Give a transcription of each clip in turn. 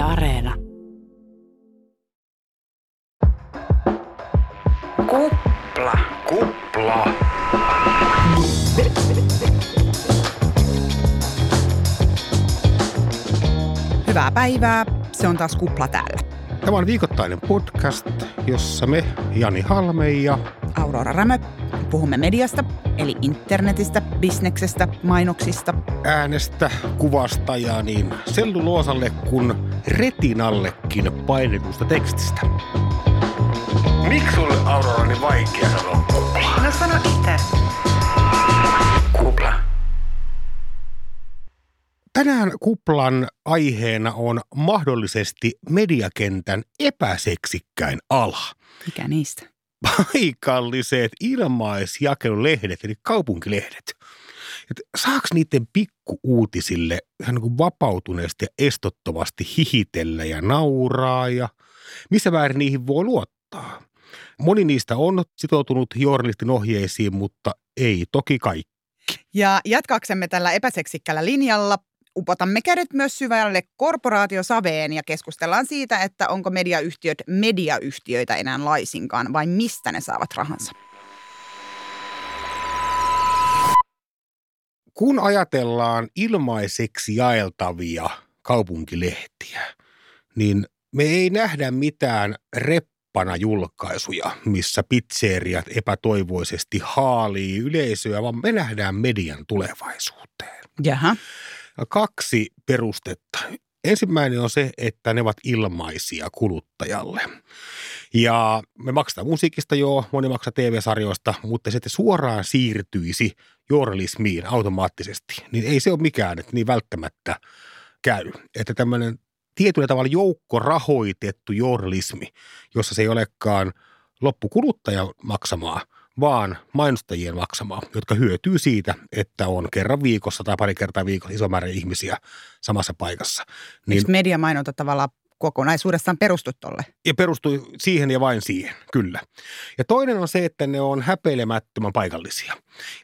Yle Areena. Kupla. Kupla. Hyvää päivää. Se on taas kupla täällä. Tämä on viikoittainen podcast, jossa me, Jani Halme ja Aurora Rämö. Puhumme mediasta, eli internetistä, bisneksestä, mainoksista. äänestä, kuvasta ja niin selluloosalle kuin retinallekin painetusta tekstistä. Miksi sulle Aurora on niin vaikea sanoa kupla? No sano itse. Kupla. Tänään kuplan aiheena on mahdollisesti mediakentän epäseksikkäin ala. Mikä niistä? Paikalliset ilmaisjakelulehdet, eli kaupunkilehdet. Et saaks niiden pikkuuutisille ihan niin kuin vapautuneesti ja estottomasti hihitellä ja nauraa ja missä määrin niihin voi luottaa? Moni niistä on sitoutunut journalistin ohjeisiin, mutta ei toki kaikki. Ja jatkaaksemme tällä epäseksikkällä linjalla upotamme kädet myös syvälle korporaatiosaveen ja keskustellaan siitä, että onko mediayhtiöt mediayhtiöitä enää laisinkaan vai mistä ne saavat rahansa. Kun ajatellaan ilmaiseksi jaeltavia kaupunkilehtiä, niin me ei nähdä mitään reppana julkaisuja, missä pizzeriat epätoivoisesti haalii yleisöä, vaan me nähdään median tulevaisuuteen. Jaha. Kaksi perustetta. Ensimmäinen on se, että ne ovat ilmaisia kuluttajalle. Ja me maksetaan musiikista joo, moni maksaa TV-sarjoista, mutta se, että suoraan siirtyisi journalismiin automaattisesti, niin ei se ole mikään, että niin välttämättä käy. Että tämmöinen tietyllä tavalla joukkorahoitettu journalismi, jossa se ei olekaan loppukuluttaja maksamaa, vaan mainostajien maksamaa, jotka hyötyy siitä, että on kerran viikossa tai pari kertaa viikossa iso määrä ihmisiä samassa paikassa. Niin. Eikö mediamainonta tavallaan kokonaisuudessaan perustu tolle? Ja perustuu siihen ja vain siihen, kyllä. Ja toinen on se, että ne on häpeilemättömän paikallisia.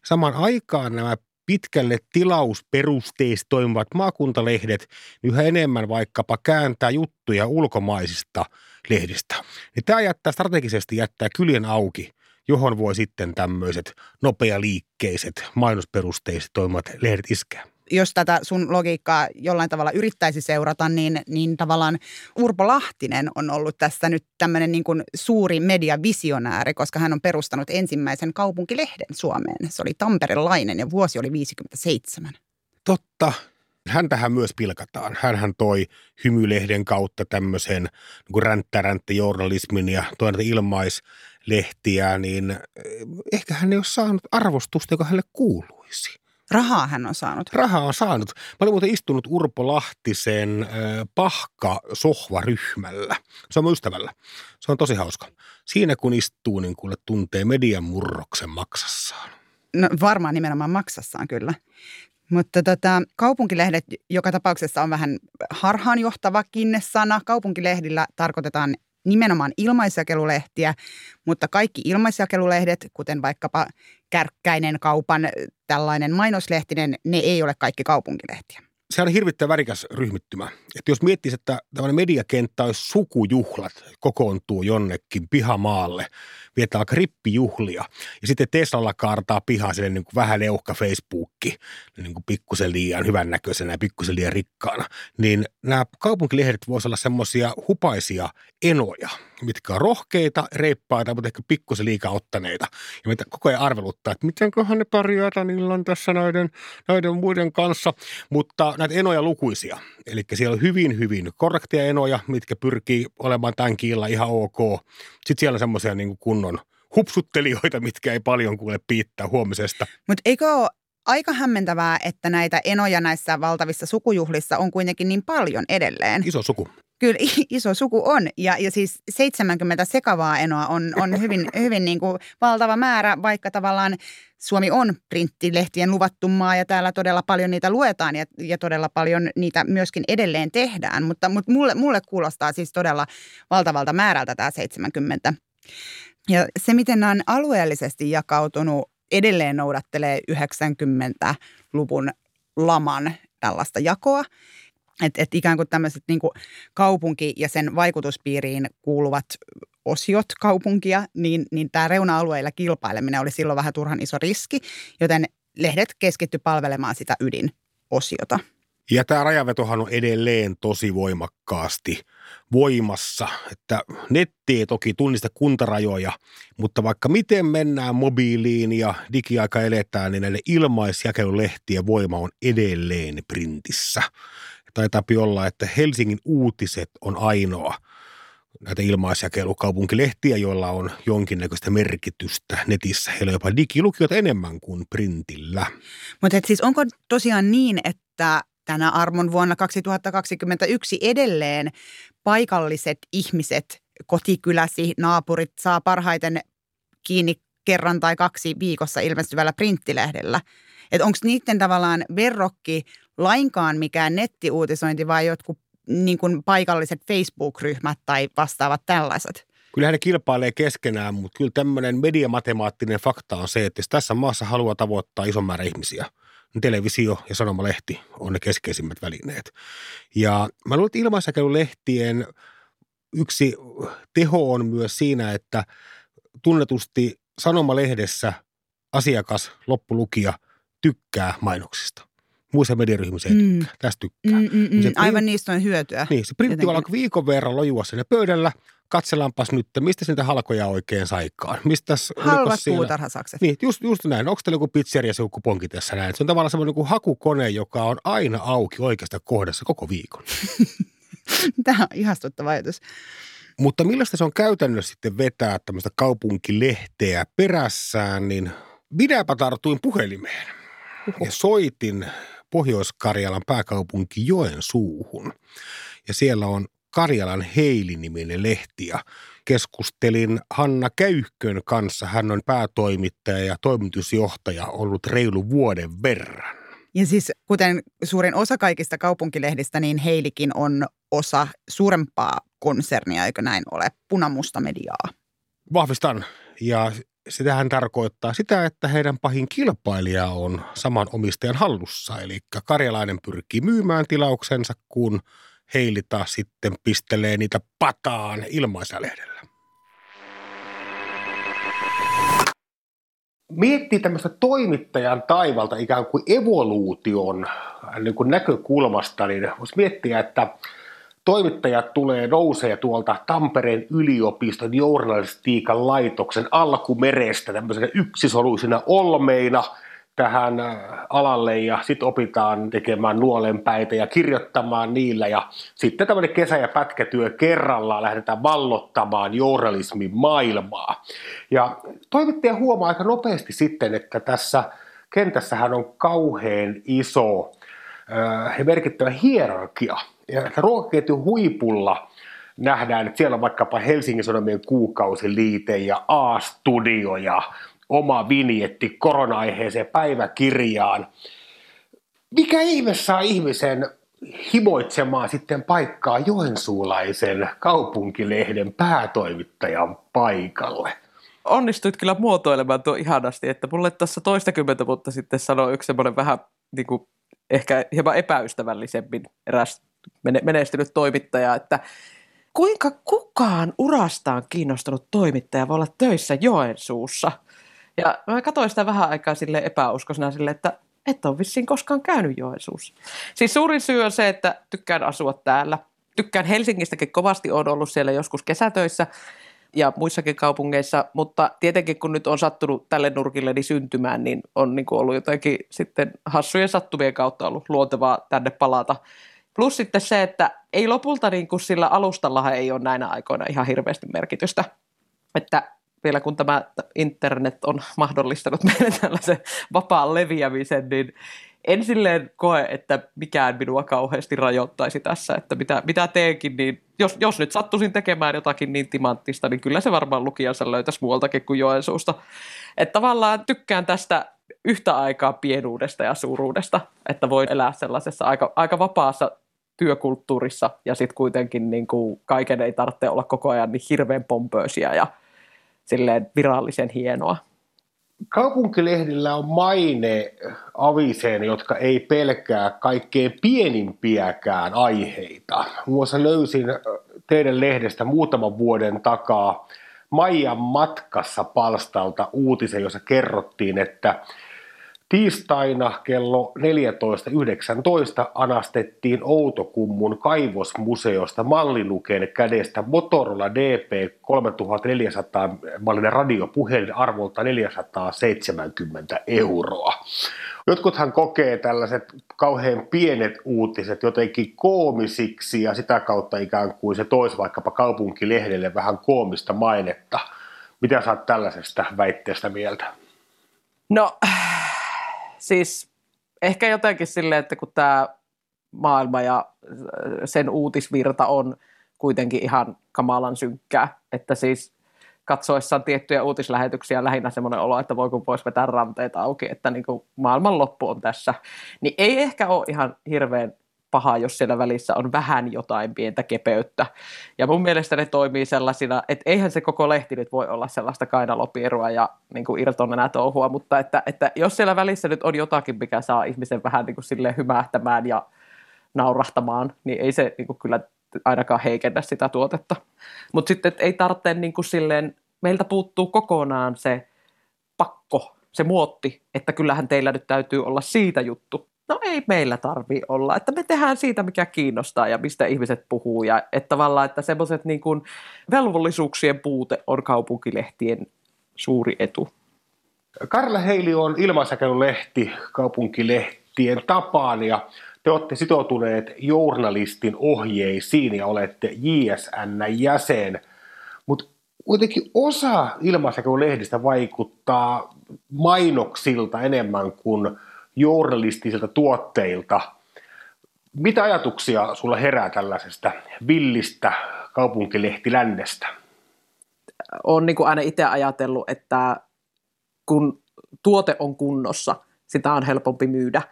Samaan aikaan nämä pitkälle tilausperusteisesti toimivat maakuntalehdet yhä enemmän vaikkapa kääntää juttuja ulkomaisista lehdistä. Niin tämä jättää strategisesti jättää kyljen auki, johon voi sitten tämmöiset nopealiikkeiset, mainosperusteiset toimivat lehdet iskeä jos tätä sun logiikkaa jollain tavalla yrittäisi seurata, niin, niin tavallaan Urpo Lahtinen on ollut tässä nyt tämmöinen niin kuin suuri mediavisionääri, koska hän on perustanut ensimmäisen kaupunkilehden Suomeen. Se oli tamperelainen ja vuosi oli 57. Totta. Häntähän myös pilkataan. Hänhän toi hymylehden kautta tämmöisen niin ränttä-ränttä-journalismin ja toinen ilmaislehtiä, niin eh, ehkä hän ei ole saanut arvostusta, joka hänelle kuuluisi. Rahaa hän on saanut. Rahaa on saanut. Mä olin muuten istunut Urpo Lahtisen äh, pahka-sohvaryhmällä. Se on mun ystävällä. Se on tosi hauska. Siinä kun istuu, niin kuule tuntee median murroksen maksassaan. No varmaan nimenomaan maksassaan kyllä. Mutta tota, kaupunkilehdet joka tapauksessa on vähän harhaanjohtavakin sana. Kaupunkilehdillä tarkoitetaan nimenomaan ilmaisjakelulehtiä, mutta kaikki ilmaisjakelulehdet, kuten vaikkapa Kärkkäinen kaupan tällainen mainoslehtinen, ne ei ole kaikki kaupunkilehtiä. Se on hirvittävän värikäs ryhmittymä. Että jos miettisi, että tämmöinen mediakenttä olisi sukujuhlat, kokoontuu jonnekin pihamaalle, viettää vaikka rippijuhlia, ja sitten Teslalla kaartaa pihaa sille niin kuin vähän leuhka Facebookki, niin kuin pikkusen liian hyvännäköisenä ja pikkusen liian rikkaana, niin nämä kaupunkilehdet voisivat olla semmoisia hupaisia enoja, mitkä on rohkeita, reippaita, mutta ehkä pikkusen liikaa ottaneita. Ja mitä koko ajan arveluttaa, että mitenköhän ne pärjää tämän illan tässä näiden, näiden muiden kanssa. Mutta näitä enoja lukuisia. Eli siellä on hyvin, hyvin korrektia enoja, mitkä pyrkii olemaan tämän kiillä ihan ok. Sitten siellä on semmoisia niin kunnon hupsuttelijoita, mitkä ei paljon kuule piittää huomisesta. Mutta eikö ole aika hämmentävää, että näitä enoja näissä valtavissa sukujuhlissa on kuitenkin niin paljon edelleen? Iso suku. Kyllä iso suku on ja, ja siis 70 sekavaa enoa on, on hyvin, hyvin niin kuin valtava määrä, vaikka tavallaan Suomi on printtilehtien luvattu maa ja täällä todella paljon niitä luetaan ja, ja todella paljon niitä myöskin edelleen tehdään. Mutta, mutta mulle, mulle kuulostaa siis todella valtavalta määrältä tämä 70. Ja se, miten nämä on alueellisesti jakautunut, edelleen noudattelee 90-luvun laman tällaista jakoa. Että et ikään kuin tämmöiset niin kuin kaupunki ja sen vaikutuspiiriin kuuluvat osiot kaupunkia, niin, niin tämä reuna-alueilla kilpaileminen oli silloin vähän turhan iso riski, joten lehdet keskitty palvelemaan sitä ydinosiota. Ja tämä rajavetohan on edelleen tosi voimakkaasti voimassa, että netti ei toki tunnista kuntarajoja, mutta vaikka miten mennään mobiiliin ja digiaika eletään, niin näiden ilmaisjakelulehtien voima on edelleen printissä. Taitaa olla, että Helsingin uutiset on ainoa näitä ilmaisjakelukaupunkilehtiä, joilla on jonkinnäköistä merkitystä netissä. Heillä on jopa digilukiot enemmän kuin printillä. Mutta siis onko tosiaan niin, että tänä armon vuonna 2021 edelleen paikalliset ihmiset, kotikyläsi, naapurit saa parhaiten kiinni kerran tai kaksi viikossa ilmestyvällä printtilehdellä. Että onko niiden tavallaan verrokki lainkaan mikään nettiuutisointi vai jotkut niin kuin paikalliset Facebook-ryhmät tai vastaavat tällaiset? Kyllä ne kilpailee keskenään, mutta kyllä tämmöinen mediamatemaattinen fakta on se, että jos tässä maassa haluaa tavoittaa ison määrä ihmisiä – niin televisio ja sanomalehti on ne keskeisimmät välineet. Ja mä luulen, että ilmaisjakelulehtien yksi teho on myös siinä, että tunnetusti sanomalehdessä asiakas, loppulukija tykkää mainoksista. Muissa mediaryhmissä mm. tykkää. Tästä tykkää. Mm, mm, mm. Niin Aivan niistä on hyötyä. Niin, se printti on viikon verran lojua sinne pöydällä – katsellaanpas nyt, mistä niitä halkoja oikein saikaan. Mistäs, Halvat puutarhasakset. Niin, just, just näin. Onko teillä joku pizzeria se joku ponki tässä näin? Se on tavallaan semmoinen kuin hakukone, joka on aina auki oikeasta kohdassa koko viikon. Tämä on ihastuttava ajatus. Mutta millaista se on käytännössä sitten vetää tämmöistä kaupunkilehteä perässään, niin minäpä tartuin puhelimeen Uhu. ja soitin Pohjois-Karjalan pääkaupunki Joensuuhun. Ja siellä on Karjalan Heili-niminen lehti ja keskustelin Hanna Käyhkön kanssa. Hän on päätoimittaja ja toimitusjohtaja ollut reilu vuoden verran. Ja siis kuten suurin osa kaikista kaupunkilehdistä, niin Heilikin on osa suurempaa konsernia, eikö näin ole, punamusta mediaa? Vahvistan. Ja sitähän tarkoittaa sitä, että heidän pahin kilpailija on saman omistajan hallussa. Eli karjalainen pyrkii myymään tilauksensa, kun – Heili taas sitten pistelee niitä pataan ilmaisalehdellä. Miettii tämmöistä toimittajan taivalta ikään kuin evoluution niin kuin näkökulmasta, niin voisi miettiä, että toimittajat tulee nousee tuolta Tampereen yliopiston journalistiikan laitoksen alkumerestä tämmöisenä yksisoluisina olmeina – tähän äh, alalle ja sitten opitaan tekemään nuolenpäitä ja kirjoittamaan niillä ja sitten tämmöinen kesä- ja pätkätyö kerrallaan lähdetään vallottamaan journalismin maailmaa. Ja toimittaja huomaa aika nopeasti sitten, että tässä kentässähän on kauhean iso äh, ja merkittävä hierarkia. Ruokaketjun huipulla nähdään, että siellä on vaikkapa Helsingin Sanomien kuukausiliite ja A-studio ja oma vinjetti korona-aiheeseen päiväkirjaan. Mikä ihme saa ihmisen himoitsemaan sitten paikkaa Joensuulaisen kaupunkilehden päätoimittajan paikalle? Onnistuit kyllä muotoilemaan tuo ihanasti, että mulle tässä toistakymmentä vuotta sitten sanoi yksi semmoinen vähän niin kuin, ehkä hieman epäystävällisemmin eräs menestynyt toimittaja, että kuinka kukaan urastaan kiinnostunut toimittaja voi olla töissä Joensuussa – ja mä katsoin sitä vähän aikaa sille epäuskoisena sille, että et ole vissiin koskaan käynyt Joensuussa. Siis suurin syy on se, että tykkään asua täällä. Tykkään Helsingistäkin kovasti, on ollut siellä joskus kesätöissä ja muissakin kaupungeissa, mutta tietenkin kun nyt on sattunut tälle nurkille niin syntymään, niin on niin kuin ollut jotenkin sitten hassujen sattumien kautta ollut luontevaa tänne palata. Plus sitten se, että ei lopulta niin kuin sillä alustallahan ei ole näinä aikoina ihan hirveästi merkitystä. Että vielä kun tämä internet on mahdollistanut meille tällaisen vapaan leviämisen, niin en silleen koe, että mikään minua kauheasti rajoittaisi tässä, että mitä, mitä teenkin, niin jos, jos nyt sattuisin tekemään jotakin niin timanttista, niin kyllä se varmaan lukijansa löytäisi muualtakin kuin Joensuusta. Että tavallaan tykkään tästä yhtä aikaa pienuudesta ja suuruudesta, että voi elää sellaisessa aika, aika vapaassa työkulttuurissa ja sitten kuitenkin niin kuin kaiken ei tarvitse olla koko ajan niin hirveän pompöösiä ja silleen virallisen hienoa. kaupunkilehdillä on maine aviseen, jotka ei pelkää kaikkein pienimpiäkään aiheita. Muassa löysin teidän lehdestä muutaman vuoden takaa Maijan matkassa palstalta uutisen, jossa kerrottiin, että Tiistaina kello 14.19 anastettiin Outokummun kaivosmuseosta malliluken kädestä Motorola DP 3400 mallinen radiopuhelin arvolta 470 euroa. Jotkuthan kokee tällaiset kauhean pienet uutiset jotenkin koomisiksi ja sitä kautta ikään kuin se toisi vaikkapa kaupunkilehdelle vähän koomista mainetta. Mitä saat tällaisesta väitteestä mieltä? No siis ehkä jotenkin silleen, että kun tämä maailma ja sen uutisvirta on kuitenkin ihan kamalan synkkää, että siis katsoessaan tiettyjä uutislähetyksiä lähinnä semmoinen olo, että voi kun voisi vetää ranteita auki, että niin kuin maailman loppu on tässä, niin ei ehkä ole ihan hirveän paha, jos siellä välissä on vähän jotain pientä kepeyttä. Ja mun mielestä ne toimii sellaisina, että eihän se koko lehti nyt voi olla sellaista kainalopierua ja niin kuin irtonenä touhua, mutta että, että jos siellä välissä nyt on jotakin, mikä saa ihmisen vähän niin kuin silleen hymähtämään ja naurahtamaan, niin ei se niin kuin kyllä ainakaan heikennä sitä tuotetta. Mutta sitten ei tarvitse niin kuin silleen, meiltä puuttuu kokonaan se pakko, se muotti, että kyllähän teillä nyt täytyy olla siitä juttu. No ei meillä tarvi olla, että me tehdään siitä, mikä kiinnostaa ja mistä ihmiset puhuu. Ja että tavallaan, että semmoiset niin kuin velvollisuuksien puute on kaupunkilehtien suuri etu. Karla Heili on ilmaisäkelylehti kaupunkilehtien tapaan ja te olette sitoutuneet journalistin ohjeisiin ja olette JSN-jäsen, mutta kuitenkin osa ilmaisäkelylehdistä vaikuttaa mainoksilta enemmän kuin journalistisilta tuotteilta. Mitä ajatuksia sulla herää tällaisesta villistä kaupunkilehtilännestä? Olen niin aina itse ajatellut, että kun tuote on kunnossa, sitä on helpompi myydä.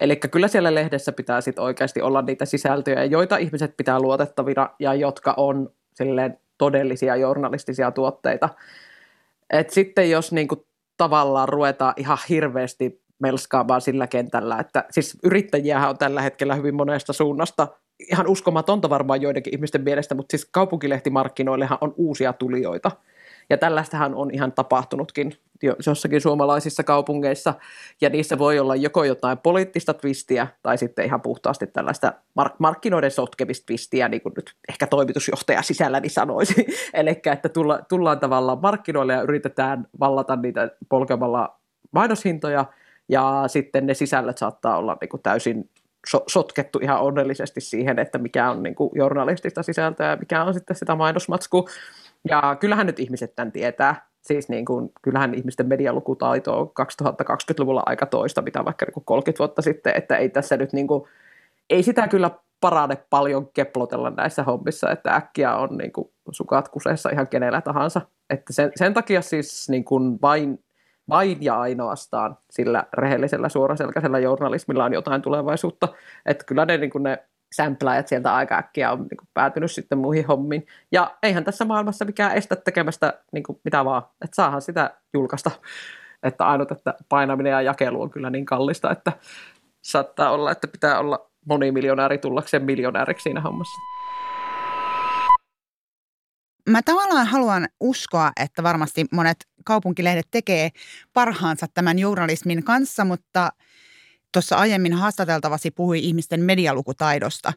Eli kyllä siellä lehdessä pitää sit oikeasti olla niitä sisältöjä, joita ihmiset pitää luotettavina ja jotka on silleen todellisia journalistisia tuotteita. Et sitten jos niinku tavallaan ruvetaan ihan hirveästi melskaamaan sillä kentällä, että siis yrittäjiä on tällä hetkellä hyvin monesta suunnasta, ihan uskomatonta varmaan joidenkin ihmisten mielestä, mutta siis kaupunkilehtimarkkinoillehan on uusia tulijoita. Ja tällaistähän on ihan tapahtunutkin jossakin suomalaisissa kaupungeissa, ja niissä voi olla joko jotain poliittista twistiä, tai sitten ihan puhtaasti tällaista mark- markkinoiden sotkemista twistiä, niin kuin nyt ehkä toimitusjohtaja sisälläni sanoisi. Eli että tulla, tullaan tavallaan markkinoille ja yritetään vallata niitä polkemalla mainoshintoja, ja sitten ne sisällöt saattaa olla niin kuin täysin so- sotkettu ihan onnellisesti siihen, että mikä on niin kuin journalistista sisältöä ja mikä on sitten sitä mainosmatskua. Ja kyllähän nyt ihmiset tämän tietää. Siis niin kuin, kyllähän ihmisten medialukutaito on 2020-luvulla aika toista, mitä vaikka niin kuin 30 vuotta sitten, että ei tässä nyt niin kuin, ei sitä kyllä parane paljon keplotella näissä hommissa, että äkkiä on niin kuin, sukat kuseessa ihan kenellä tahansa. Että sen, sen takia siis niin kuin vain vain ja ainoastaan sillä rehellisellä suoraselkäisellä journalismilla on jotain tulevaisuutta. Että kyllä ne, niin ne sämpläjät sieltä aika äkkiä on niin kuin, päätynyt sitten muihin hommiin. Ja eihän tässä maailmassa mikään estä tekemästä niin kuin, mitä vaan, että saahan sitä julkaista. Että ainut, että painaminen ja jakelu on kyllä niin kallista, että saattaa olla, että pitää olla monimiljonääri tullakseen miljonääriksi siinä hommassa mä tavallaan haluan uskoa, että varmasti monet kaupunkilehdet tekee parhaansa tämän journalismin kanssa, mutta tuossa aiemmin haastateltavasi puhui ihmisten medialukutaidosta.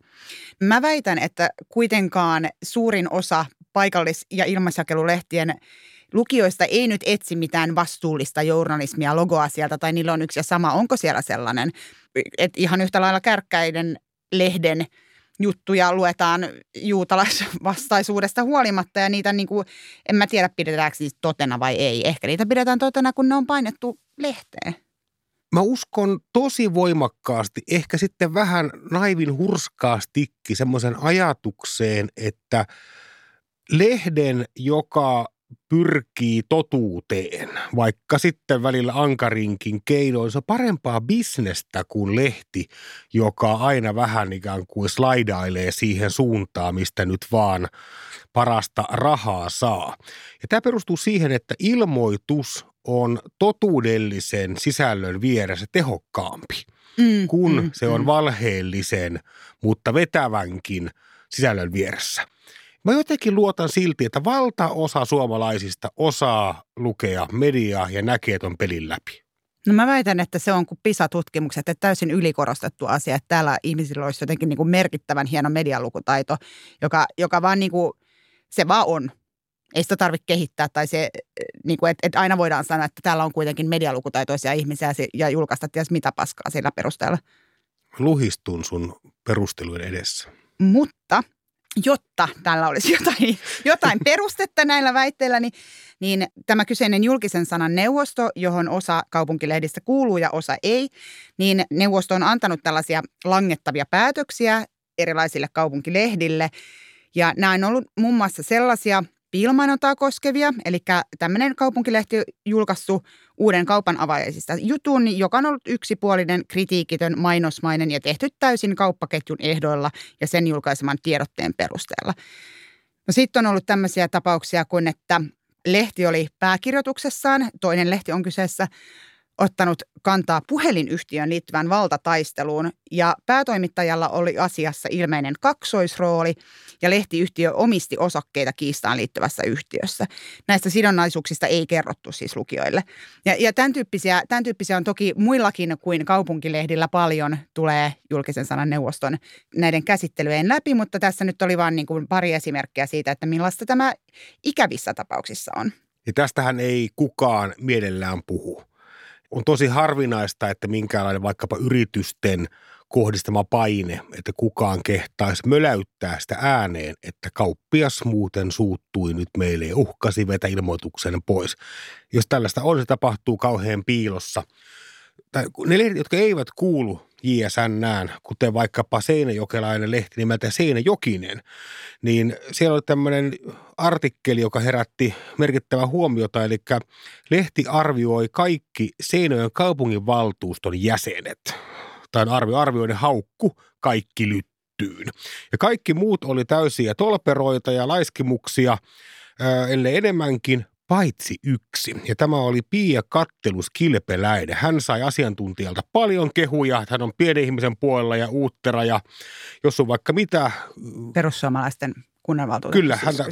Mä väitän, että kuitenkaan suurin osa paikallis- ja ilmaisjakelulehtien lukijoista ei nyt etsi mitään vastuullista journalismia, logoa sieltä, tai niillä on yksi ja sama. Onko siellä sellainen? Et ihan yhtä lailla kärkkäiden lehden – juttuja luetaan juutalaisvastaisuudesta huolimatta ja niitä niin kuin, en mä tiedä pidetäänkö niistä totena vai ei. Ehkä niitä pidetään totena, kun ne on painettu lehteen. Mä uskon tosi voimakkaasti, ehkä sitten vähän naivin hurskaastikin semmoisen ajatukseen, että lehden, joka pyrkii totuuteen, vaikka sitten välillä ankarinkin on parempaa bisnestä kuin lehti, joka aina vähän ikään kuin slaidailee siihen suuntaan, mistä nyt vaan parasta rahaa saa. Ja tämä perustuu siihen, että ilmoitus on totuudellisen sisällön vieressä tehokkaampi, Mm, kun mm, se on mm. valheellisen, mutta vetävänkin sisällön vieressä. Mä jotenkin luotan silti, että valtaosa suomalaisista osaa lukea mediaa ja näkee ton pelin läpi. No mä väitän, että se on kuin PISA-tutkimukset, että täysin ylikorostettu asia, että täällä ihmisillä olisi jotenkin niin kuin merkittävän hieno medialukutaito, joka, joka vaan niin kuin, se vaan on. Ei sitä tarvitse kehittää tai se, niin kuin, että, että aina voidaan sanoa, että täällä on kuitenkin medialukutaitoisia ihmisiä ja julkaista ties mitä paskaa sillä perusteella. Luhistun sun perustelujen edessä. Mutta jotta tällä olisi jotain, jotain perustetta näillä väitteillä, niin, niin tämä kyseinen julkisen sanan neuvosto, johon osa kaupunkilehdistä kuuluu ja osa ei, niin neuvosto on antanut tällaisia langettavia päätöksiä erilaisille kaupunkilehdille. Ja nämä on ollut muun muassa sellaisia piilmainontaa koskevia, eli tämmöinen kaupunkilehti julkaissut uuden kaupan avajaisista. Jutun, joka on ollut yksipuolinen, kritiikitön, mainosmainen ja tehty täysin kauppaketjun ehdoilla ja sen julkaiseman tiedotteen perusteella. No sitten on ollut tämmöisiä tapauksia kuin, että lehti oli pääkirjoituksessaan, toinen lehti on kyseessä, ottanut kantaa puhelinyhtiön liittyvään valtataisteluun ja päätoimittajalla oli asiassa ilmeinen kaksoisrooli ja lehtiyhtiö omisti osakkeita kiistaan liittyvässä yhtiössä. Näistä sidonnaisuuksista ei kerrottu siis lukijoille. Ja, ja tämän, tyyppisiä, tämän tyyppisiä on toki muillakin kuin kaupunkilehdillä paljon tulee julkisen sanan neuvoston näiden käsittelyjen läpi, mutta tässä nyt oli vain niin pari esimerkkiä siitä, että millaista tämä ikävissä tapauksissa on. Ja tästähän ei kukaan mielellään puhu. On tosi harvinaista, että minkäänlainen vaikkapa yritysten kohdistama paine, että kukaan kehtaisi möläyttää sitä ääneen, että kauppias muuten suuttui nyt meille ja uhkasi vetä ilmoituksen pois. Jos tällaista on, se tapahtuu kauhean piilossa. Tai ne lehdet, jotka eivät kuulu JSNään, kuten vaikkapa Seinäjokelainen lehti nimeltä Seinäjokinen, niin siellä oli tämmöinen artikkeli, joka herätti merkittävää huomiota, eli lehti arvioi kaikki Seinäjoen kaupunginvaltuuston jäsenet. Tai arvio, arvioiden haukku kaikki lyttyyn. Ja kaikki muut oli täysiä tolperoita ja laiskimuksia, ellei enemmänkin, paitsi yksi. Ja tämä oli Pia Kattelus Kilpeläinen. Hän sai asiantuntijalta paljon kehuja, hän on pienen ihmisen puolella ja uuttera ja jos on vaikka mitä Perussuomalaisten kunnanvaltuutettu. Kyllä, siis häntä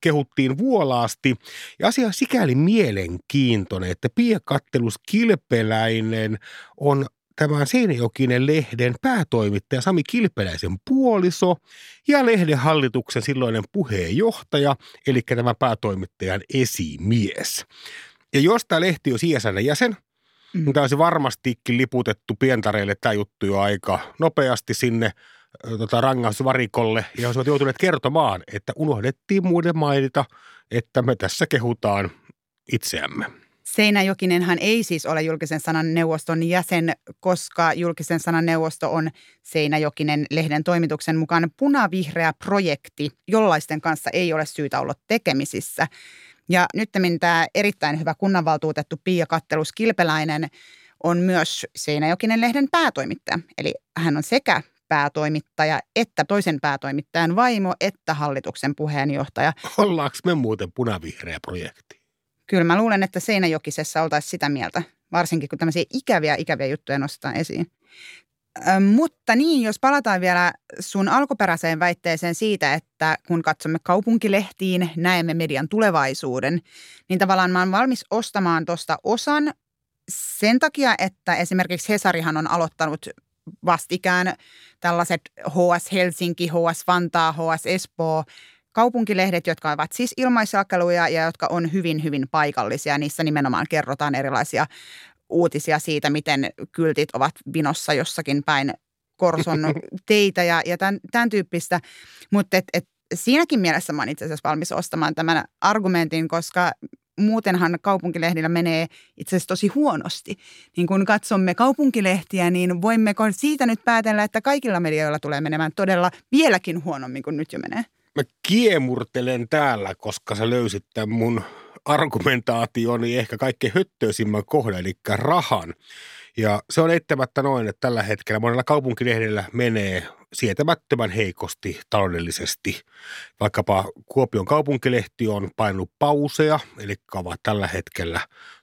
kehuttiin vuolaasti. Ja asia on sikäli mielenkiintoinen, että Pia Kattelus Kilpeläinen on tämän Seinäjokinen lehden päätoimittaja Sami Kilpeläisen puoliso ja lehden hallituksen silloinen puheenjohtaja, eli tämä päätoimittajan esimies. Ja jos tämä lehti on CSN jäsen, Mm. niin tämä olisi varmastikin liputettu pientareille tämä juttu jo aika nopeasti sinne tota, rangaistusvarikolle ja olisivat joutuneet kertomaan, että unohdettiin muiden mainita, että me tässä kehutaan itseämme. Seinäjokinenhan ei siis ole julkisen sanan neuvoston jäsen, koska julkisen sanan neuvosto on Seinäjokinen lehden toimituksen mukaan punavihreä projekti, jollaisten kanssa ei ole syytä olla tekemisissä. Ja nyt tämä erittäin hyvä kunnanvaltuutettu Pia Kattelus Kilpeläinen on myös Seinäjokinen lehden päätoimittaja. Eli hän on sekä päätoimittaja että toisen päätoimittajan vaimo että hallituksen puheenjohtaja. Ollaanko me muuten punavihreä projekti? Kyllä mä luulen, että Seinäjokisessa oltaisiin sitä mieltä, varsinkin kun tämmöisiä ikäviä, ikäviä juttuja nostetaan esiin. Ö, mutta niin, jos palataan vielä sun alkuperäiseen väitteeseen siitä, että kun katsomme kaupunkilehtiin, näemme median tulevaisuuden, niin tavallaan mä oon valmis ostamaan tuosta osan sen takia, että esimerkiksi Hesarihan on aloittanut vastikään tällaiset HS Helsinki, HS Vantaa, HS Espoo kaupunkilehdet, jotka ovat siis ilmaisjakeluja ja jotka on hyvin, hyvin paikallisia. Niissä nimenomaan kerrotaan erilaisia uutisia siitä, miten kyltit ovat vinossa jossakin päin Korson teitä ja, ja tämän, tämän tyyppistä. Mutta et, et siinäkin mielessä mä oon itse asiassa valmis ostamaan tämän argumentin, koska muutenhan kaupunkilehdillä menee itse asiassa tosi huonosti. Niin kun katsomme kaupunkilehtiä, niin voimmeko siitä nyt päätellä, että kaikilla medioilla tulee menemään todella vieläkin huonommin kuin nyt jo menee? Mä kiemurtelen täällä, koska sä löysit tämän mun argumentaationi ehkä kaikkein höttöisimmän kohdan, eli rahan. Ja se on eittämättä noin, että tällä hetkellä monella kaupunkilehdellä menee sietämättömän heikosti taloudellisesti. Vaikkapa Kuopion kaupunkilehti on painut pauseja, eli ovat tällä hetkellä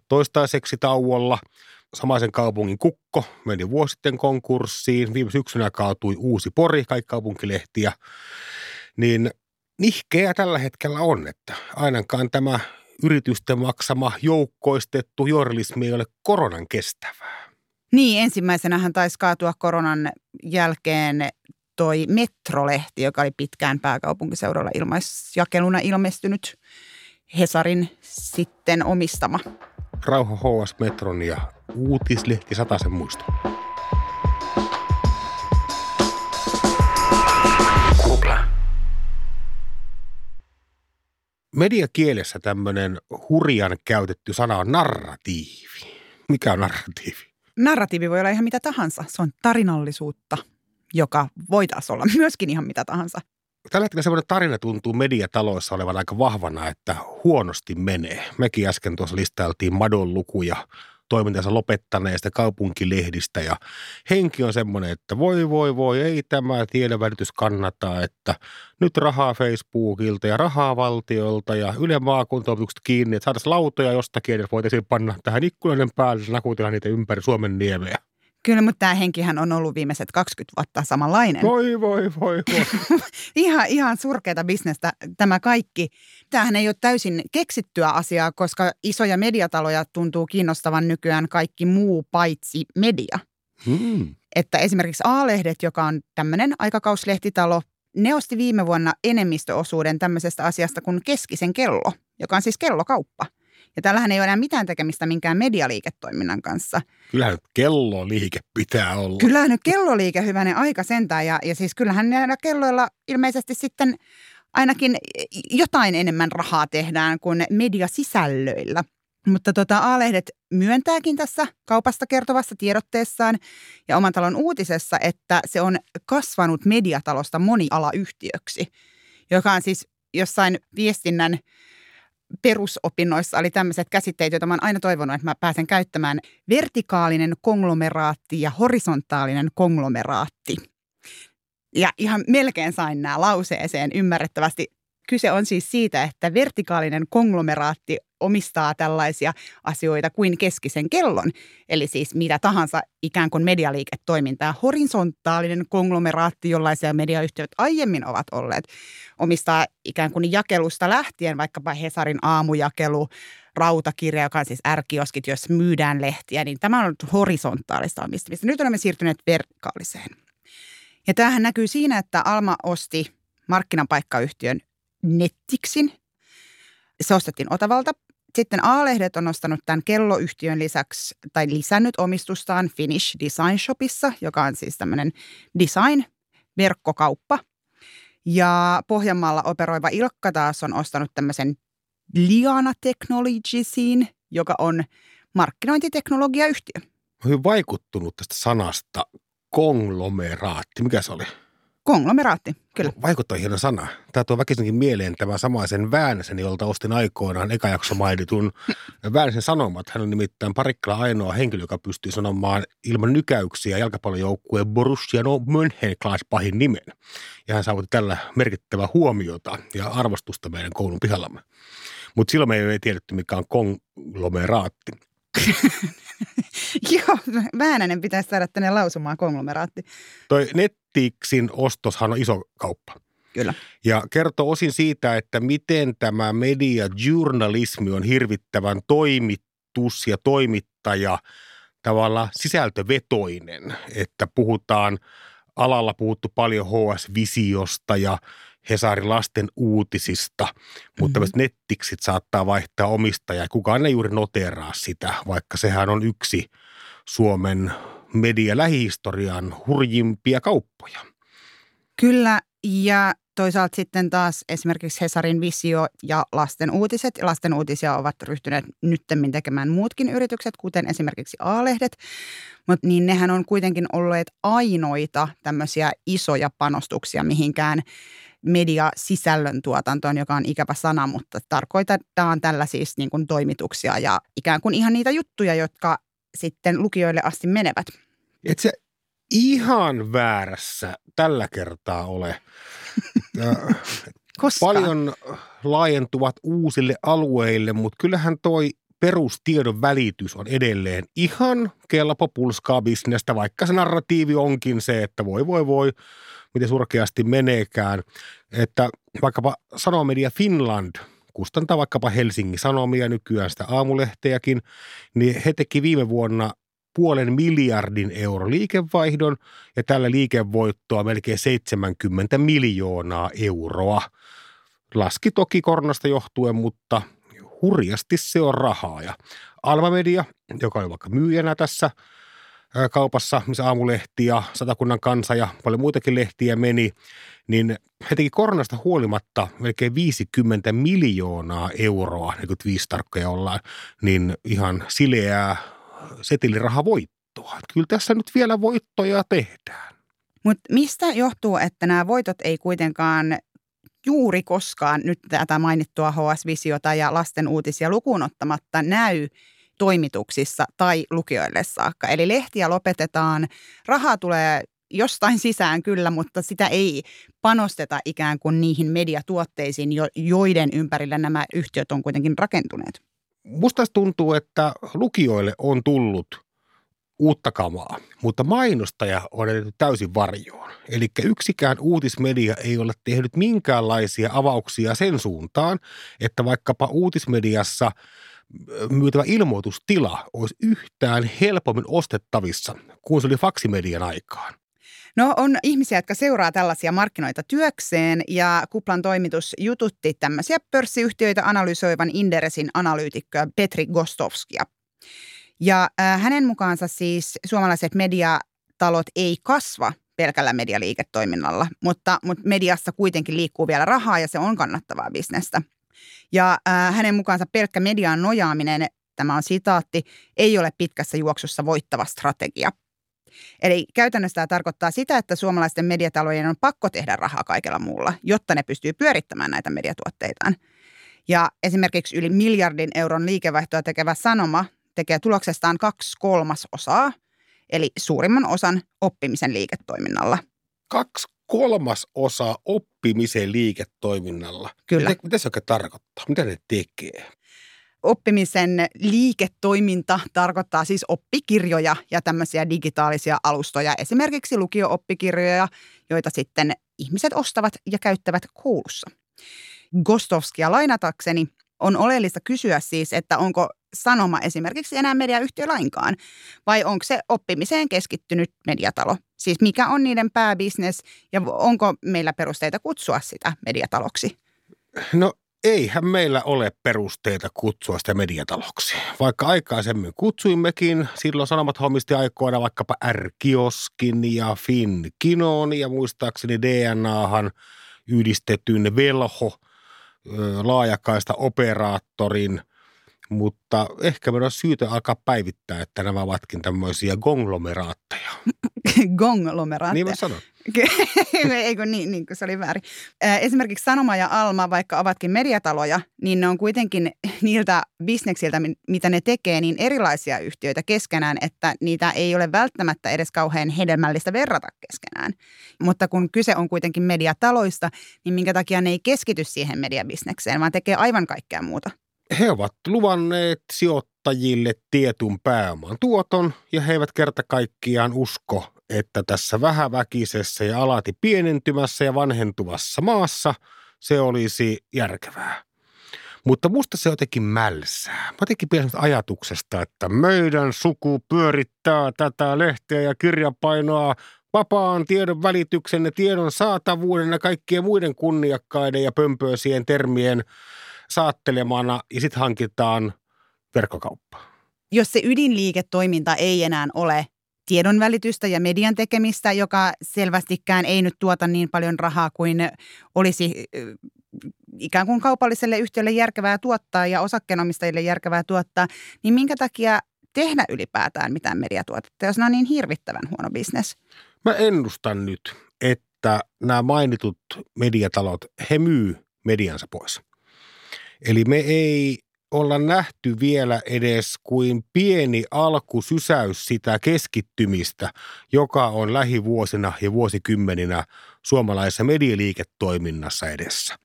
toistaiseksi tauolla. Samaisen kaupungin kukko meni vuosi sitten konkurssiin. Viime syksynä kaatui uusi pori, kaikki kaupunkilehtiä. Niin nihkeä tällä hetkellä on, että ainakaan tämä yritysten maksama joukkoistettu journalismi ei ole koronan kestävää. Niin, ensimmäisenähän taisi kaatua koronan jälkeen toi Metrolehti, joka oli pitkään pääkaupunkiseudulla ilmaisjakeluna ilmestynyt Hesarin sitten omistama. Rauha HS Metron ja uutislehti Sataisen muisto. Mediakielessä tämmöinen hurjan käytetty sana on narratiivi. Mikä on narratiivi? Narratiivi voi olla ihan mitä tahansa. Se on tarinallisuutta, joka voi taas olla myöskin ihan mitä tahansa. Tällä hetkellä semmoinen tarina tuntuu mediataloissa olevan aika vahvana, että huonosti menee. Mekin äsken tuossa listailtiin madon lukuja toimintansa lopettaneista kaupunkilehdistä ja henki on semmoinen, että voi voi voi, ei tämä tiedonvälitys kannata, että nyt rahaa Facebookilta ja rahaa valtiolta ja Yle maakuntaopetukset kiinni, että saataisiin lautoja jostakin, että voitaisiin panna tähän ikkunoiden päälle nakutella niitä ympäri Suomen niemeä. Kyllä, mutta tämä henkihän on ollut viimeiset 20 vuotta samanlainen. Voi voi voi voi. Ihan, ihan surkeata bisnestä tämä kaikki. Tämähän ei ole täysin keksittyä asiaa, koska isoja mediataloja tuntuu kiinnostavan nykyään kaikki muu paitsi media. Hmm. Että esimerkiksi A-lehdet, joka on tämmöinen aikakauslehtitalo, ne osti viime vuonna enemmistöosuuden tämmöisestä asiasta kuin Keskisen kello, joka on siis kellokauppa. Ja tällähän ei ole enää mitään tekemistä minkään medialiiketoiminnan kanssa. Kyllähän nyt kelloliike pitää olla. Kyllähän nyt kelloliike hyvänen aika sentään ja, ja siis kyllähän näillä kelloilla ilmeisesti sitten ainakin jotain enemmän rahaa tehdään kuin mediasisällöillä. Mutta tota, A-lehdet myöntääkin tässä kaupasta kertovassa tiedotteessaan ja oman talon uutisessa, että se on kasvanut mediatalosta monialayhtiöksi, joka on siis jossain viestinnän perusopinnoissa oli tämmöiset käsitteet, joita mä oon aina toivonut, että mä pääsen käyttämään. Vertikaalinen konglomeraatti ja horisontaalinen konglomeraatti. Ja ihan melkein sain nämä lauseeseen ymmärrettävästi. Kyse on siis siitä, että vertikaalinen konglomeraatti omistaa tällaisia asioita kuin keskisen kellon, eli siis mitä tahansa ikään kuin medialiiketoimintaa. Horisontaalinen konglomeraatti, jollaisia mediayhtiöt aiemmin ovat olleet, omistaa ikään kuin jakelusta lähtien, vaikkapa Hesarin aamujakelu, rautakirja, joka on siis ärkioskit, jos myydään lehtiä, niin tämä on ollut horisontaalista omistamista. Nyt olemme siirtyneet vertikaaliseen. Ja tämähän näkyy siinä, että Alma osti markkinapaikkayhtiön Nettiksin. Se ostettiin Otavalta. Sitten A-lehdet on nostanut tämän kelloyhtiön lisäksi tai lisännyt omistustaan Finnish Design Shopissa, joka on siis tämmöinen design-verkkokauppa. Ja Pohjanmaalla operoiva Ilkka taas on ostanut tämmöisen Liana Technologiesin, joka on markkinointiteknologiayhtiö. Mä olen vaikuttunut tästä sanasta konglomeraatti. Mikä se oli? Konglomeraatti, kyllä. Vaikuttaa hieno sana. Tämä tuo väkisinkin mieleen tämä samaisen Väänäsen, jolta ostin aikoinaan eka jakso mainitun Väänäsen sanomat. Hän on nimittäin Parikkala ainoa henkilö, joka pystyy sanomaan ilman nykäyksiä jalkapallojoukkueen Borussia no Mönchengladbachin nimen. Ja hän saavutti tällä merkittävää huomiota ja arvostusta meidän koulun pihallamme. Mutta silloin me ei tiedetty, mikä on konglomeraatti. Joo, Väänänen pitäisi saada tänne lausumaan konglomeraatti. Toi Nettiksin ostoshan on iso kauppa. Kyllä. Ja kertoo osin siitä, että miten tämä mediajournalismi on hirvittävän toimitus ja toimittaja tavallaan sisältövetoinen, että puhutaan alalla puhuttu paljon HS-visiosta ja Hesarin lasten uutisista, mutta mm-hmm. nettiksit saattaa vaihtaa omistajaa. ja Kukaan ei juuri noteraa sitä, vaikka sehän on yksi Suomen media lähihistorian hurjimpia kauppoja. Kyllä, ja toisaalta sitten taas esimerkiksi Hesarin visio ja lasten uutiset. Lasten uutisia ovat ryhtyneet nyttemmin tekemään muutkin yritykset, kuten esimerkiksi A-lehdet. Mutta niin nehän on kuitenkin olleet ainoita tämmöisiä isoja panostuksia mihinkään mediasisällön tuotantoon, joka on ikävä sana, mutta tarkoitetaan tällä siis niin kuin toimituksia ja ikään kuin ihan niitä juttuja, jotka sitten lukijoille asti menevät. Et se ihan väärässä tällä kertaa ole. Koska? Paljon laajentuvat uusille alueille, mutta kyllähän toi perustiedon välitys on edelleen ihan kelpo pulskaa bisnestä, vaikka se narratiivi onkin se, että voi voi voi, miten surkeasti meneekään. Että vaikkapa Sanomedia Finland kustantaa vaikkapa Helsingin Sanomia, nykyään sitä aamulehteäkin, niin he teki viime vuonna puolen miljardin euro liikevaihdon ja tällä liikevoittoa melkein 70 miljoonaa euroa. Laski toki koronasta johtuen, mutta hurjasti se on rahaa. Ja Alma Media, joka oli vaikka myyjänä tässä kaupassa, missä aamulehti ja Satakunnan kansa ja paljon muitakin lehtiä meni, niin he teki koronasta huolimatta melkein 50 miljoonaa euroa, 45 tarkkoja ollaan, niin ihan sileää setelirahavoittoa. Kyllä tässä nyt vielä voittoja tehdään. Mutta mistä johtuu, että nämä voitot ei kuitenkaan juuri koskaan nyt tätä mainittua HS-visiota ja lasten uutisia lukuun ottamatta näy toimituksissa tai lukijoille saakka. Eli lehtiä lopetetaan, rahaa tulee jostain sisään kyllä, mutta sitä ei panosteta ikään kuin niihin mediatuotteisiin, joiden ympärillä nämä yhtiöt on kuitenkin rakentuneet. Musta tuntuu, että lukijoille on tullut uutta kamaa, mutta mainostaja on edetty täysin varjoon. Eli yksikään uutismedia ei ole tehnyt minkäänlaisia avauksia sen suuntaan, että vaikkapa uutismediassa myytävä ilmoitustila olisi yhtään helpommin ostettavissa kuin se oli faksimedian aikaan. No on ihmisiä, jotka seuraa tällaisia markkinoita työkseen ja Kuplan toimitus jututti tämmöisiä pörssiyhtiöitä analysoivan Inderesin analyytikkoa Petri Gostovskia. Ja äh, hänen mukaansa siis suomalaiset mediatalot ei kasva pelkällä medialiiketoiminnalla, mutta, mutta mediassa kuitenkin liikkuu vielä rahaa ja se on kannattavaa bisnestä. Ja äh, hänen mukaansa pelkkä mediaan nojaaminen, tämä on sitaatti, ei ole pitkässä juoksussa voittava strategia – Eli käytännössä tämä tarkoittaa sitä, että suomalaisten mediatalojen on pakko tehdä rahaa kaikella muulla, jotta ne pystyy pyörittämään näitä mediatuotteitaan. Ja esimerkiksi yli miljardin euron liikevaihtoa tekevä Sanoma tekee tuloksestaan kaksi kolmasosaa, eli suurimman osan oppimisen liiketoiminnalla. Kaksi kolmasosaa oppimisen liiketoiminnalla? Kyllä. Mitä, mitä se oikein tarkoittaa? Mitä ne tekee? Oppimisen liiketoiminta tarkoittaa siis oppikirjoja ja tämmöisiä digitaalisia alustoja, esimerkiksi lukio-oppikirjoja, joita sitten ihmiset ostavat ja käyttävät koulussa. Gostovskia lainatakseni on oleellista kysyä siis, että onko sanoma esimerkiksi enää mediayhtiö lainkaan, vai onko se oppimiseen keskittynyt mediatalo? Siis mikä on niiden pääbisnes ja onko meillä perusteita kutsua sitä mediataloksi? No eihän meillä ole perusteita kutsua sitä mediataloksi. Vaikka aikaisemmin kutsuimmekin, silloin Sanomat hommisti aikoina vaikkapa R-kioskin ja Finkinon ja muistaakseni DNAhan yhdistetyn velho laajakaista operaattorin, mutta ehkä meidän on syytä alkaa päivittää, että nämä ovatkin tämmöisiä konglomeraatteja. konglomeraatteja? Niin mä sanon. Eikö niin, niin kuin se oli väärin. Esimerkiksi Sanoma ja Alma, vaikka ovatkin mediataloja, niin ne on kuitenkin niiltä bisneksiltä, mitä ne tekee, niin erilaisia yhtiöitä keskenään, että niitä ei ole välttämättä edes kauhean hedelmällistä verrata keskenään. Mutta kun kyse on kuitenkin mediataloista, niin minkä takia ne ei keskity siihen mediabisnekseen, vaan tekee aivan kaikkea muuta? He ovat luvanneet sijoittajille tietyn pääoman tuoton ja he eivät kerta kaikkiaan usko, että tässä vähäväkisessä ja alati pienentymässä ja vanhentuvassa maassa se olisi järkevää. Mutta musta se jotenkin mälsää. Mä jotenkin pidän ajatuksesta, että meidän suku pyörittää tätä lehteä ja kirjapainoa vapaan tiedon välityksen ja tiedon saatavuuden ja kaikkien muiden kunniakkaiden ja pömpöisien termien saattelemana ja sitten hankitaan verkkokauppa. Jos se ydinliiketoiminta ei enää ole tiedonvälitystä ja median tekemistä, joka selvästikään ei nyt tuota niin paljon rahaa kuin olisi ikään kuin kaupalliselle yhtiölle järkevää tuottaa ja osakkeenomistajille järkevää tuottaa, niin minkä takia tehdä ylipäätään mitään mediatuotetta, jos ne on niin hirvittävän huono bisnes? Mä ennustan nyt, että nämä mainitut mediatalot, he myy mediansa pois. Eli me ei olla nähty vielä edes kuin pieni alkusysäys sitä keskittymistä, joka on lähivuosina ja vuosikymmeninä suomalaisessa medialiiketoiminnassa edessä.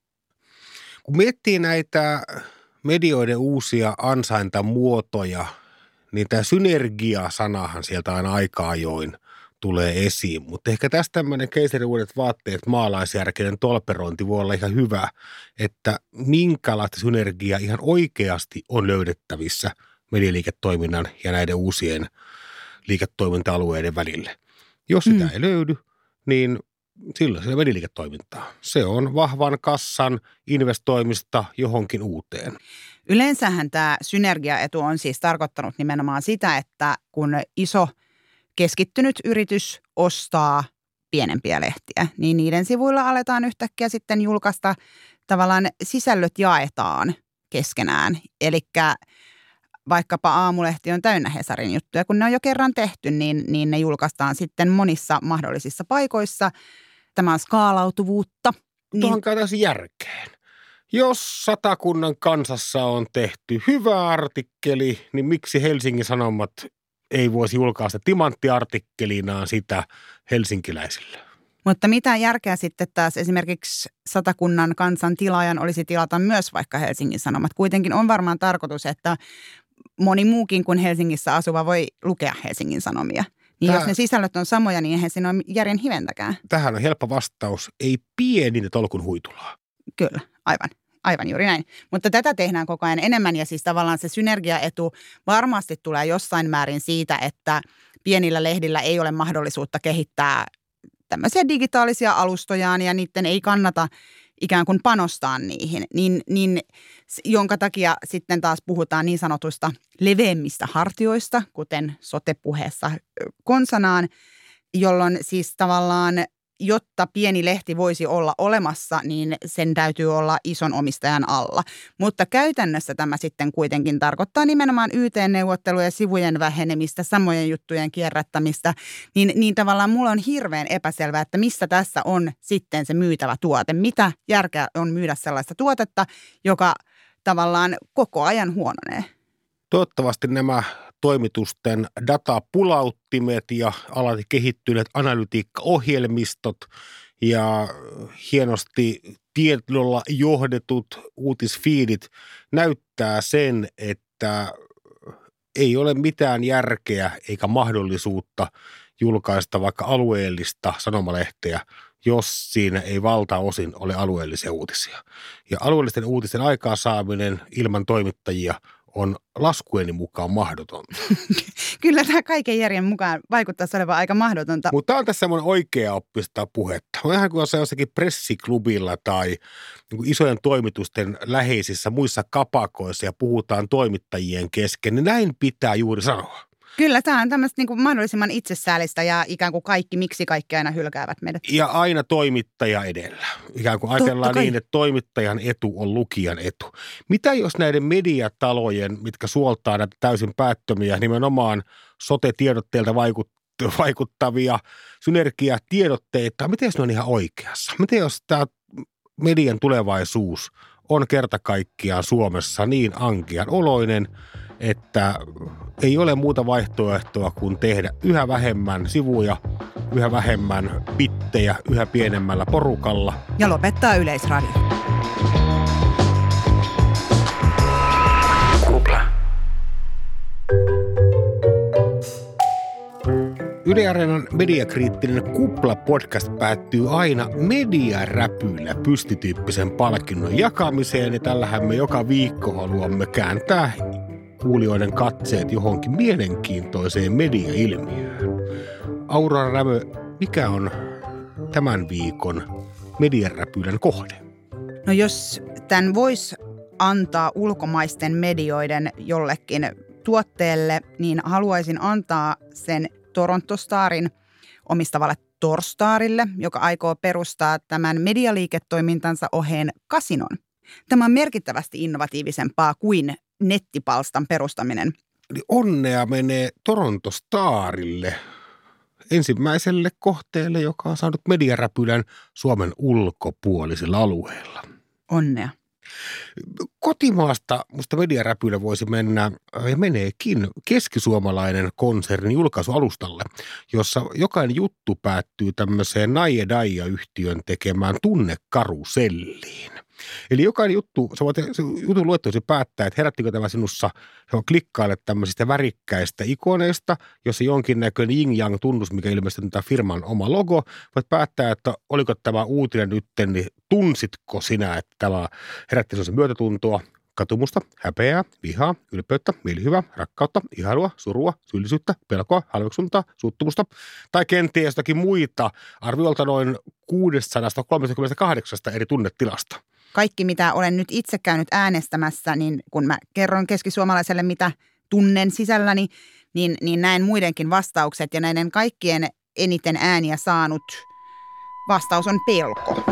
Kun miettii näitä medioiden uusia ansaintamuotoja, niin tämä synergia-sanahan sieltä aina aika ajoin tulee esiin. Mutta ehkä tästä tämmöinen keisarin uudet vaatteet, maalaisjärkeinen tolperointi voi olla ihan hyvä, että minkälaista synergiaa ihan oikeasti on löydettävissä medialiiketoiminnan ja näiden uusien liiketoiminta-alueiden välille. Jos sitä mm. ei löydy, niin silloin se medialiiketoimintaa. Se on vahvan kassan investoimista johonkin uuteen. Yleensähän tämä synergiaetu on siis tarkoittanut nimenomaan sitä, että kun iso keskittynyt yritys ostaa pienempiä lehtiä, niin niiden sivuilla aletaan yhtäkkiä sitten julkaista tavallaan sisällöt jaetaan keskenään. Eli vaikkapa aamulehti on täynnä Hesarin juttuja, kun ne on jo kerran tehty, niin, niin ne julkaistaan sitten monissa mahdollisissa paikoissa. Tämä on skaalautuvuutta. Niin... Käytäisiin järkeen. Jos satakunnan kansassa on tehty hyvä artikkeli, niin miksi Helsingin Sanomat ei voisi julkaista timanttiartikkelinaan sitä helsinkiläisille? Mutta mitä järkeä sitten taas esimerkiksi satakunnan kansan tilaajan olisi tilata myös vaikka Helsingin Sanomat? Kuitenkin on varmaan tarkoitus, että moni muukin kuin Helsingissä asuva voi lukea Helsingin Sanomia. Niin Tämä, jos ne sisällöt on samoja, niin eihän siinä ole järjen hiventäkään. Tähän on helppo vastaus. Ei pienintä tolkun huitulaa. Kyllä, aivan. Aivan juuri näin. Mutta tätä tehdään koko ajan enemmän ja siis tavallaan se synergiaetu varmasti tulee jossain määrin siitä, että pienillä lehdillä ei ole mahdollisuutta kehittää tämmöisiä digitaalisia alustojaan ja niiden ei kannata ikään kuin panostaa niihin, niin, niin jonka takia sitten taas puhutaan niin sanotuista leveämmistä hartioista, kuten sotepuheessa konsanaan, jolloin siis tavallaan jotta pieni lehti voisi olla olemassa, niin sen täytyy olla ison omistajan alla. Mutta käytännössä tämä sitten kuitenkin tarkoittaa nimenomaan YT-neuvotteluja, sivujen vähenemistä, samojen juttujen kierrättämistä. Niin, niin tavallaan mulla on hirveän epäselvää, että missä tässä on sitten se myytävä tuote. Mitä järkeä on myydä sellaista tuotetta, joka tavallaan koko ajan huononee? Toivottavasti nämä toimitusten datapulauttimet ja alati kehittyneet analytiikkaohjelmistot ja hienosti tiedolla johdetut uutisfiidit näyttää sen, että ei ole mitään järkeä eikä mahdollisuutta julkaista vaikka alueellista sanomalehteä, jos siinä ei valtaosin ole alueellisia uutisia. Ja alueellisten uutisten aikaansaaminen ilman toimittajia on laskujeni mukaan mahdotonta. Kyllä tämä kaiken järjen mukaan vaikuttaa olevan aika mahdotonta. Mutta tämä on tässä semmoinen oikea oppista puhetta. On ihan kuin se jossakin pressiklubilla tai niin kuin isojen toimitusten läheisissä muissa kapakoissa ja puhutaan toimittajien kesken, niin näin pitää juuri sanoa. Kyllä, tämä on tämmöistä niin mahdollisimman itsesäälistä ja ikään kuin kaikki, miksi kaikki aina hylkäävät meidät. Ja aina toimittaja edellä. Ikään kuin ajatellaan niin, että toimittajan etu on lukijan etu. Mitä jos näiden mediatalojen, mitkä suoltaa näitä täysin päättömiä, nimenomaan sote-tiedotteilta vaikuttavia synergiatiedotteita, miten jos ne on ihan oikeassa? Miten jos tämä median tulevaisuus on kerta kaikkiaan Suomessa niin ankian oloinen – että ei ole muuta vaihtoehtoa kuin tehdä yhä vähemmän sivuja, yhä vähemmän pittejä, yhä pienemmällä porukalla. Ja lopettaa yleisradio. Yle Areenan mediakriittinen Kupla-podcast päättyy aina mediaräpyillä pystityyppisen palkinnon jakamiseen ja tällähän me joka viikko haluamme kääntää kuulijoiden katseet johonkin mielenkiintoiseen mediailmiöön. Aurora Rämö, mikä on tämän viikon mediaräpylän kohde? No jos tämän voisi antaa ulkomaisten medioiden jollekin tuotteelle, niin haluaisin antaa sen Toronto Starin omistavalle Torstarille, joka aikoo perustaa tämän medialiiketoimintansa oheen kasinon. Tämä on merkittävästi innovatiivisempaa kuin nettipalstan perustaminen. Eli onnea menee Toronto Starille, ensimmäiselle kohteelle, joka on saanut mediaräpylän Suomen ulkopuolisilla alueilla. Onnea. Kotimaasta musta mediaräpylä voisi mennä ja meneekin keskisuomalainen konsernin julkaisualustalle, jossa jokainen juttu päättyy tämmöiseen Naie Daia-yhtiön tekemään tunnekaruselliin. Eli jokainen juttu, sä voit jutun luettelosi päättää, että herättikö tämä sinussa, se on klikkaille tämmöisistä värikkäistä ikoneista, jossa jonkinnäköinen yin-yang tunnus, mikä ilmeisesti on tämä firman oma logo. Voit päättää, että oliko tämä uutinen nyt, niin tunsitko sinä, että tämä herätti sinussa myötätuntoa, katumusta, häpeää, vihaa, ylpeyttä, mielihyvää, rakkautta, ihailua, surua, syyllisyyttä, pelkoa, halveksuntaa, suuttumusta tai kenties jotakin muita arviolta noin 638 eri tunnetilasta. Kaikki, mitä olen nyt itse käynyt äänestämässä, niin kun mä kerron keskisuomalaiselle, mitä tunnen sisälläni, niin, niin näen muidenkin vastaukset ja näiden kaikkien eniten ääniä saanut vastaus on pelko.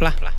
lah.